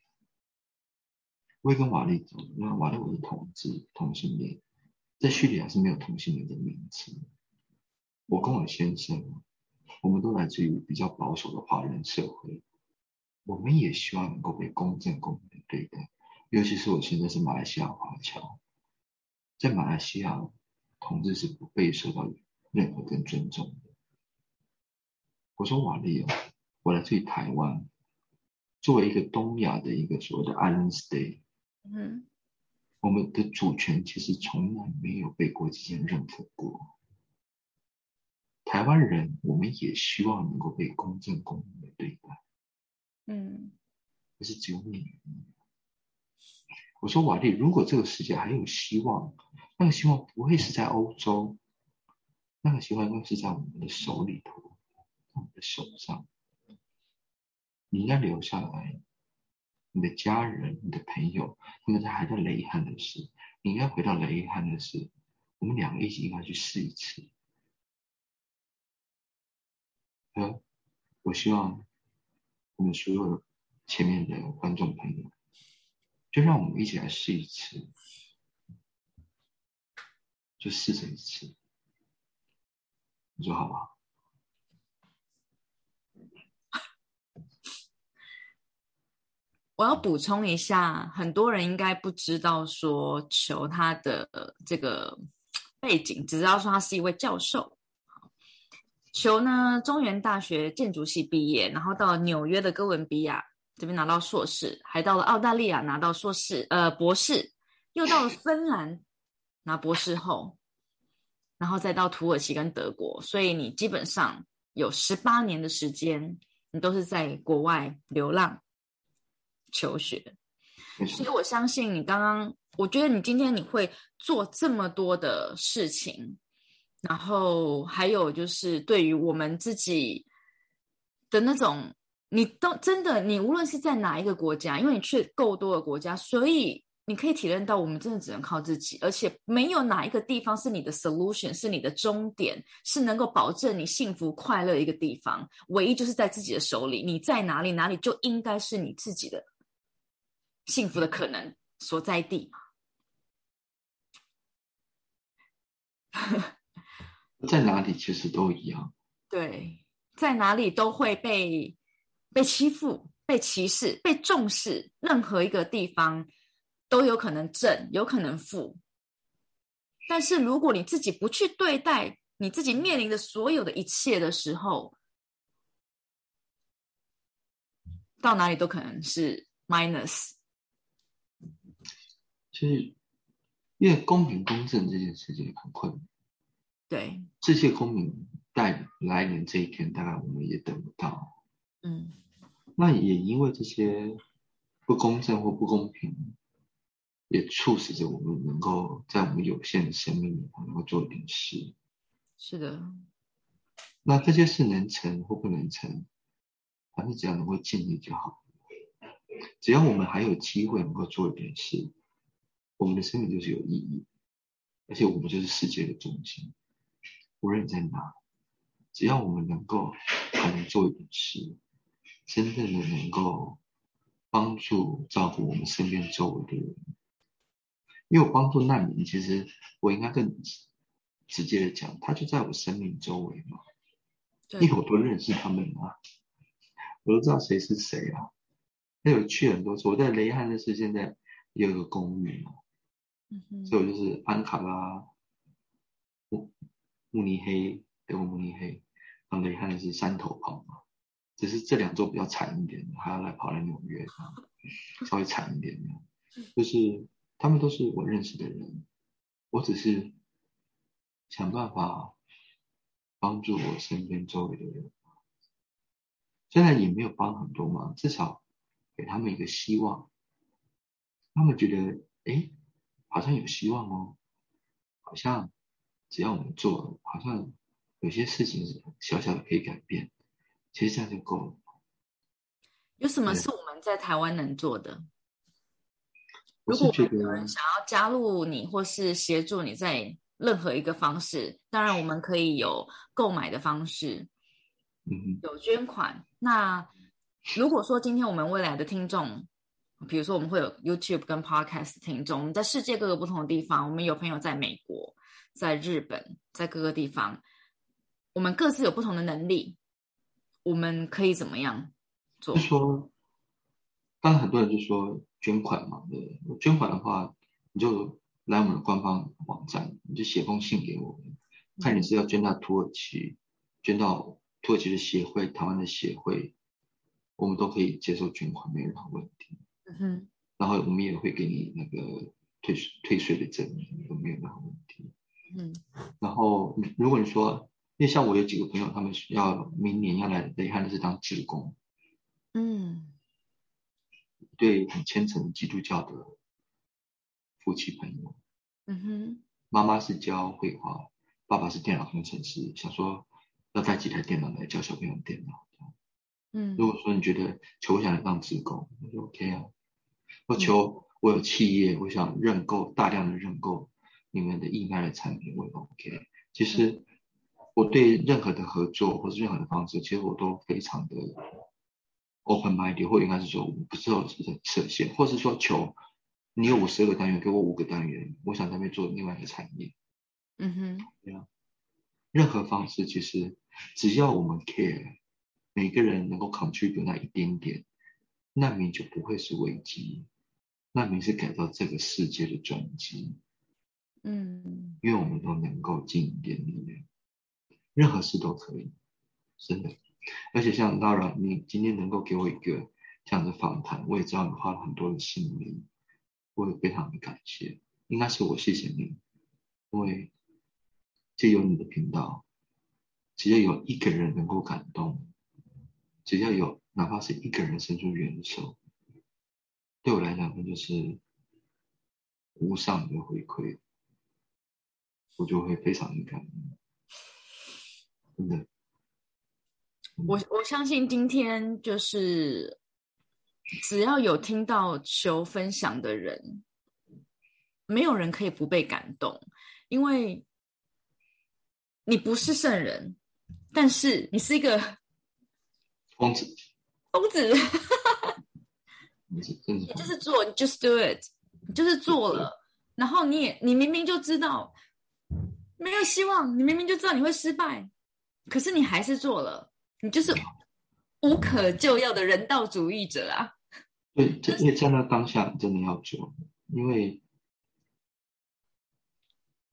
我也跟瓦力走。那瓦力我是同志同性恋，在叙利亚是没有同性恋的名词。我跟我先生，我们都来自于比较保守的华人社会。我们也希望能够被公正公平的对待，尤其是我现在是马来西亚华侨，在马来西亚，同志是不被受到任何跟尊重的。我说瓦利哦，我来自于台湾，作为一个东亚的一个所谓的 Island State，我们的主权其实从来没有被国际间认可过。台湾人，我们也希望能够被公正公平的对待，嗯，可是只有你。我说瓦力，如果这个世界还有希望，那个希望不会是在欧洲，那个希望应该是在我们的手里头，我们的手上。你应该留下来，你的家人、你的朋友，他们在还在雷汉的事，你应该回到雷汉的事，我们两个一起应该去试一次。呃，我希望我们所有的前面的观众朋友。就让我们一起来试一次，就试这一次，你说好不好？我要补充一下，很多人应该不知道说球他的这个背景，只知道说他是一位教授。球呢，中原大学建筑系毕业，然后到纽约的哥伦比亚。这边拿到硕士，还到了澳大利亚拿到硕士，呃，博士，又到了芬兰拿博士后，然后再到土耳其跟德国，所以你基本上有十八年的时间，你都是在国外流浪求学。所以我相信你刚刚，我觉得你今天你会做这么多的事情，然后还有就是对于我们自己的那种。你都真的，你无论是在哪一个国家，因为你去够多的国家，所以你可以体验到，我们真的只能靠自己，而且没有哪一个地方是你的 solution，是你的终点，是能够保证你幸福快乐一个地方。唯一就是在自己的手里，你在哪里，哪里就应该是你自己的幸福的可能所在地 在哪里其实都一样。对，在哪里都会被。被欺负、被歧视、被重视，任何一个地方都有可能正，有可能负。但是如果你自己不去对待你自己面临的所有的一切的时候，到哪里都可能是 minus。其实，因为公平公正这件事情很困难。对，这些公平待来年这一天，大概我们也等不到。嗯，那也因为这些不公正或不公平，也促使着我们能够在我们有限的生命里能够做一点事。是的。那这些事能成或不能成，反正只要能够尽力就好。只要我们还有机会能够做一点事，我们的生命就是有意义，而且我们就是世界的中心。无论你在哪，只要我们能够还能做一点事。真正的能够帮助照顾我们身边周围的人，因为我帮助难民，其实我应该更直接的讲，他就在我生命周围嘛，因为我都认识他们啊，我都知道谁是谁啊。那有去很多次，我在雷汉的是现在有个公寓嘛，所以我就是安卡拉、慕慕尼黑，德国，慕尼黑，然后雷汉的是山头跑嘛。只是这两周比较惨一点，还要来跑来纽约，稍微惨一点的。就是他们都是我认识的人，我只是想办法帮助我身边周围的人。虽然也没有帮很多忙，至少给他们一个希望。他们觉得，哎，好像有希望哦，好像只要我们做，好像有些事情小小的可以改变。其实这样就够了。有什么是我们在台湾能做的？如果有人想要加入你，或是协助你在任何一个方式，当然我们可以有购买的方式，嗯，有捐款。那如果说今天我们未来的听众，比如说我们会有 YouTube 跟 Podcast 听众，我们在世界各个不同的地方，我们有朋友在美国、在日本，在各个地方，我们各自有不同的能力。我们可以怎么样做？就说，当然很多人就说捐款嘛，对，捐款的话，你就来我们的官方网站，你就写封信给我们，看你是要捐到土耳其，捐到土耳其的协会、台湾的协会，我们都可以接受捐款，没有任何问题。嗯哼。然后我们也会给你那个退退税的证明，都没有任何问题。嗯。然后如果你说，因为像我有几个朋友，他们要明年要来雷汉的是当职工。嗯。对，很虔诚基督教的夫妻朋友。嗯哼。妈妈是教绘画，爸爸是电脑工程师，想说要带几台电脑来教小朋友电脑。嗯。如果说你觉得求想来当职工，那就 OK 啊。我求我有企业，我想认购大量的认购你们的义卖的产品，我也 OK。其实我对任何的合作或是任何的方式，其实我都非常的 open minded，或应该是说我不受设限，或是说求你有五十个单元，给我五个单元，我想在那边做另外一个产业。嗯哼，对啊，任何方式其实只要我们 care，每个人能够 contribute 那一点点。难民就不会是危机，难民是改造这个世界的转机。嗯，因为我们都能够尽一点力量，任何事都可以，真的。而且像 Lara，你今天能够给我一个这样的访谈，我也知道你花了很多的心力，我也非常的感谢。应该是我谢谢你，因为借由你的频道，只要有一个人能够感动，只要有。哪怕是一个人伸出援手，对我来讲，那就是无上的回馈，我就会非常的感恩。真的，我我相信今天就是只要有听到求分享的人，没有人可以不被感动，因为你不是圣人，但是你是一个疯子。疯子，你就是做，你 just do it，你就是做了，然后你也，你明明就知道没有希望，你明明就知道你会失败，可是你还是做了，你就是无可救药的人道主义者啊！对，这也在那当下真的要做，因为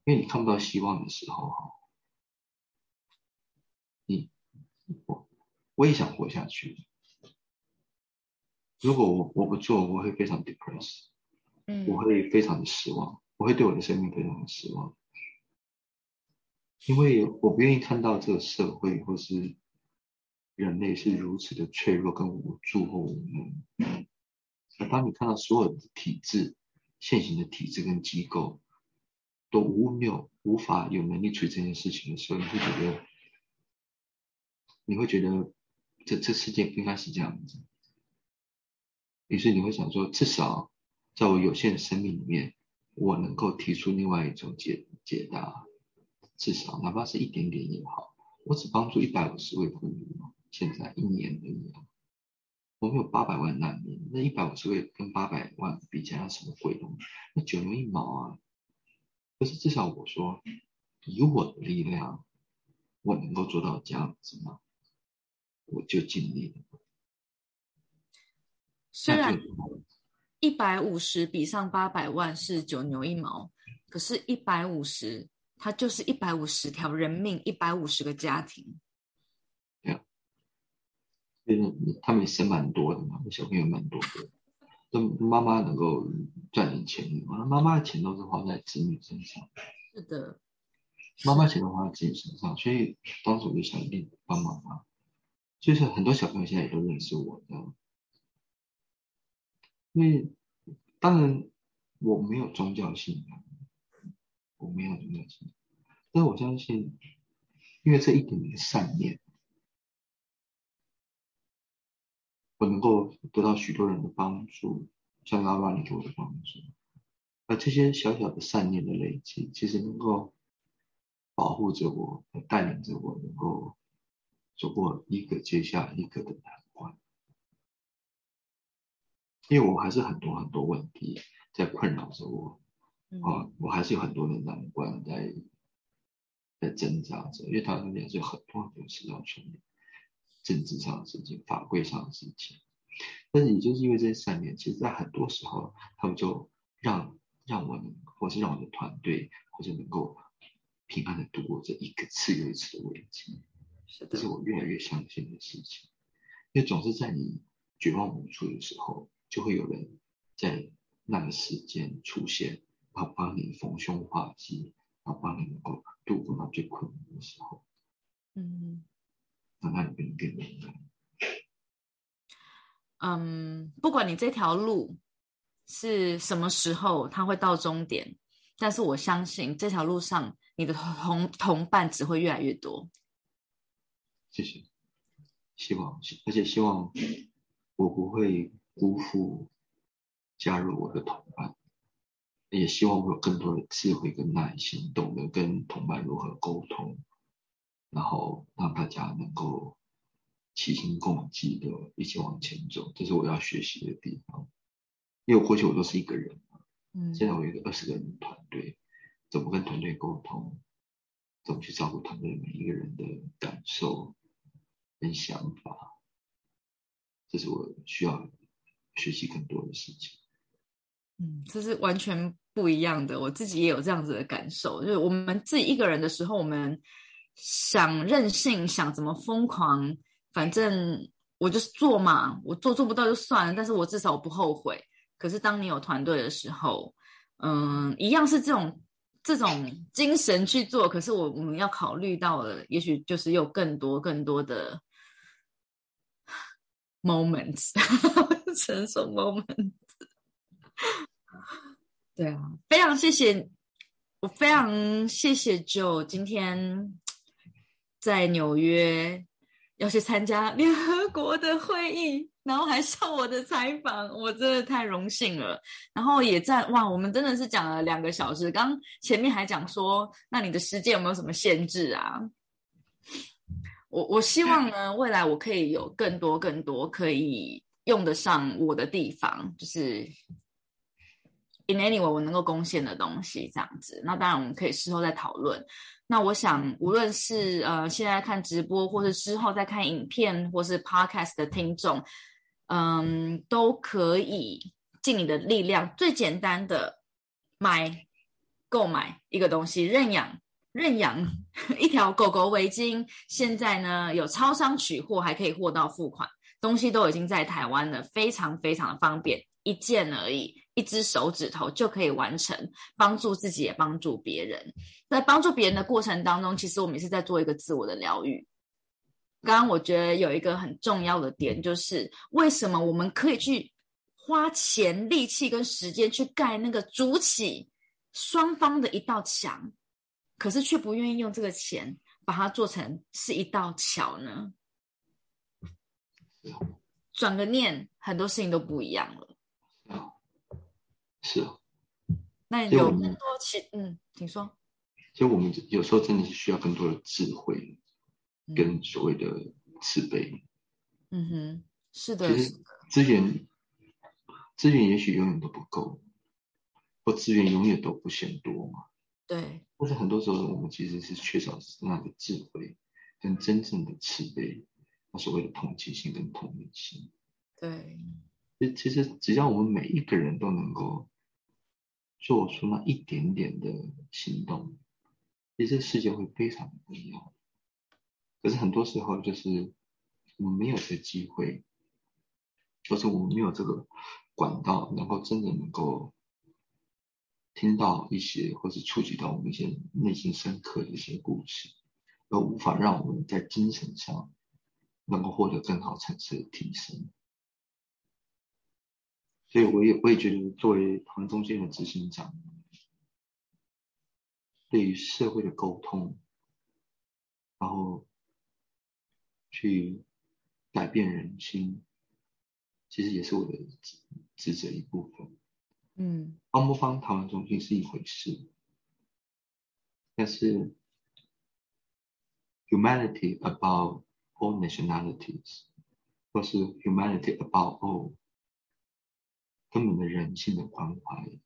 因为你看不到希望的时候，哈，你我我也想活下去。如果我我不做，我会非常 depressed，嗯，我会非常的失望，我会对我的生命非常的失望，因为我不愿意看到这个社会或是人类是如此的脆弱跟无助或无能。而当你看到所有的体制、现行的体制跟机构都无谬、无法有能力处理这件事情的时候，你会觉得，你会觉得这这世界不应该是这样子。于是你会想说，至少在我有限的生命里面，我能够提出另外一种解解答，至少哪怕是一点点也好。我只帮助一百五十位妇女嘛，现在一年而已啊。我们有八百万难民，那一百五十位跟八百万比起来，什么鬼东西？那九牛一毛啊。可是至少我说，以我的力量，我能够做到这样子吗？我就尽力了。虽然一百五十比上八百万是九牛一毛，可是，一百五十它就是一百五十条人命，一百五十个家庭。对啊，他们生蛮多的嘛，小朋友蛮多的，那妈妈能够赚点钱，妈妈的钱都是花在子女身上。是的，妈妈钱都花在子女身上，所以当时我就想一定帮妈妈。就是很多小朋友现在也都认识我，知道吗？因为当然我没有宗教信仰，我没有宗教信仰，但我相信，因为这一点点善念，我能够得到许多人的帮助，像拉巴你给我的帮助，而这些小小的善念的累积，其实能够保护着我，带领着我，能够走过一个接下一个的难关。因为我还是很多很多问题在困扰着我，啊，我还是有很多的难关在在挣扎着。因为他那边是有很多很多事要处理，政治上的事情、法规上的事情。但是也就是因为这些善念，其实在很多时候，他们就让让我们，或是让我的团队，或者能够平安的度过这一个次又一次的危机。这是我越来越相信的事情。因为总是在你绝望无助的时候，就会有人在那个时间出现，然后帮你逢凶化吉，然后帮你能够度过那最困难的时候。嗯，那那你变得更勇敢。嗯，不管你这条路是什么时候，它会到终点，但是我相信这条路上你的同同伴只会越来越多。谢谢。希望，而且希望我不会辜负加入我的同伴，也希望我有更多的智慧跟耐心，懂得跟同伴如何沟通，然后让大家能够齐心共济的一起往前走，这是我要学习的地方。因为过去我都是一个人，嗯，现在我有一个二十个人的团队，怎么跟团队沟通，怎么去照顾团队每一个人的感受。跟想法，这是我需要学习更多的事情。嗯，这是完全不一样的。我自己也有这样子的感受，就是我们自己一个人的时候，我们想任性，想怎么疯狂，反正我就是做嘛，我做做不到就算了，但是我至少我不后悔。可是当你有团队的时候，嗯，一样是这种。这种精神去做，可是我我们要考虑到的，也许就是有更多更多的 moments，成熟 moment，。对啊，非常谢谢，我非常谢谢 Joe 今天在纽约要去参加联合国的会议。然后还上我的采访，我真的太荣幸了。然后也在哇，我们真的是讲了两个小时。刚前面还讲说，那你的时间有没有什么限制啊？我我希望呢，未来我可以有更多更多可以用得上我的地方，就是 in any way 我能够贡献的东西这样子。那当然我们可以事后再讨论。那我想，无论是呃现在看直播，或是之后再看影片，或是 podcast 的听众。嗯，都可以尽你的力量。最简单的，买购买一个东西，认养认养 一条狗狗围巾。现在呢，有超商取货，还可以货到付款，东西都已经在台湾了，非常非常的方便，一件而已，一只手指头就可以完成，帮助自己也帮助别人。在帮助别人的过程当中，其实我们也是在做一个自我的疗愈。刚刚我觉得有一个很重要的点，就是为什么我们可以去花钱、力气跟时间去盖那个筑起双方的一道墙，可是却不愿意用这个钱把它做成是一道桥呢？转个念，很多事情都不一样了。啊，是啊。那有更多其嗯，请说。其实我们有时候真的是需要更多的智慧。跟所谓的慈悲，嗯哼，是的。其实资源资源也许永远都不够，或资源永远都不嫌多嘛。对。但是很多时候我们其实是缺少那个智慧，跟真正的慈悲，那所谓的同情心跟同理心。对。其其实只要我们每一个人都能够做出那一点点的行动，其实世界会非常不一样。可是很多时候，就是我们没有这个机会，或是我们没有这个管道，能够真的能够听到一些，或是触及到我们一些内心深刻的一些故事，而无法让我们在精神上能够获得更好层次的提升。所以，我也我也觉得，作为团中心的执行长，对于社会的沟通，然后。去改变人心，其实也是我的职职责一部分。嗯，帮不方台湾中心是一回事，但是 humanity about all nationalities，或是 humanity about all 根本的人性的关怀，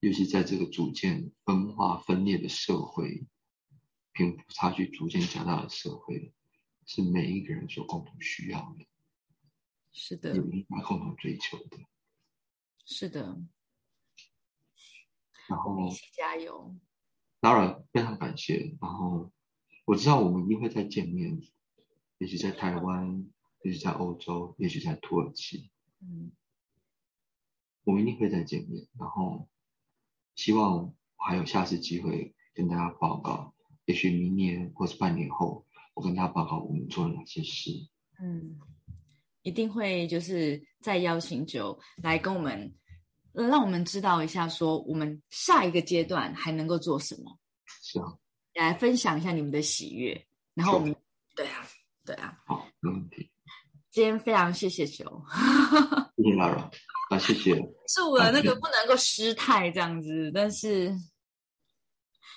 尤其在这个逐渐分化分裂的社会，贫富差距逐渐加大的社会。是每一个人所共同需要的，是的，有应该共同追求的，是的。然后一起加油。当然非常感谢。然后我知道我们一定会再见面，也许在台湾，也许在欧洲，也许在土耳其。嗯，我们一定会再见面。然后希望还有下次机会跟大家报告。也许明年或是半年后，我跟大家报告我们做了哪些事。嗯，一定会就是再邀请九来跟我们。让我们知道一下，说我们下一个阶段还能够做什么？是啊，来分享一下你们的喜悦。然后我们，对啊，对啊，好，没问题。今天非常谢谢球，谢谢 Lara，啊，谢谢。是我的那个不能够失态这样子，但是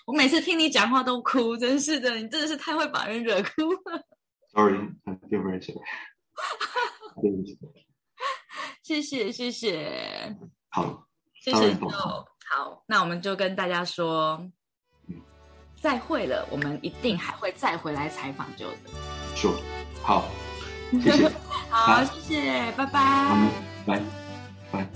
我每次听你讲话都哭，真是的，你真的是太会把人惹哭了。Sorry，I feel very sorry。谢谢，谢谢。好，谢谢就好，那我们就跟大家说，再会了。我们一定还会再回来采访就的。说好，谢谢，好，谢谢，拜拜，拜拜。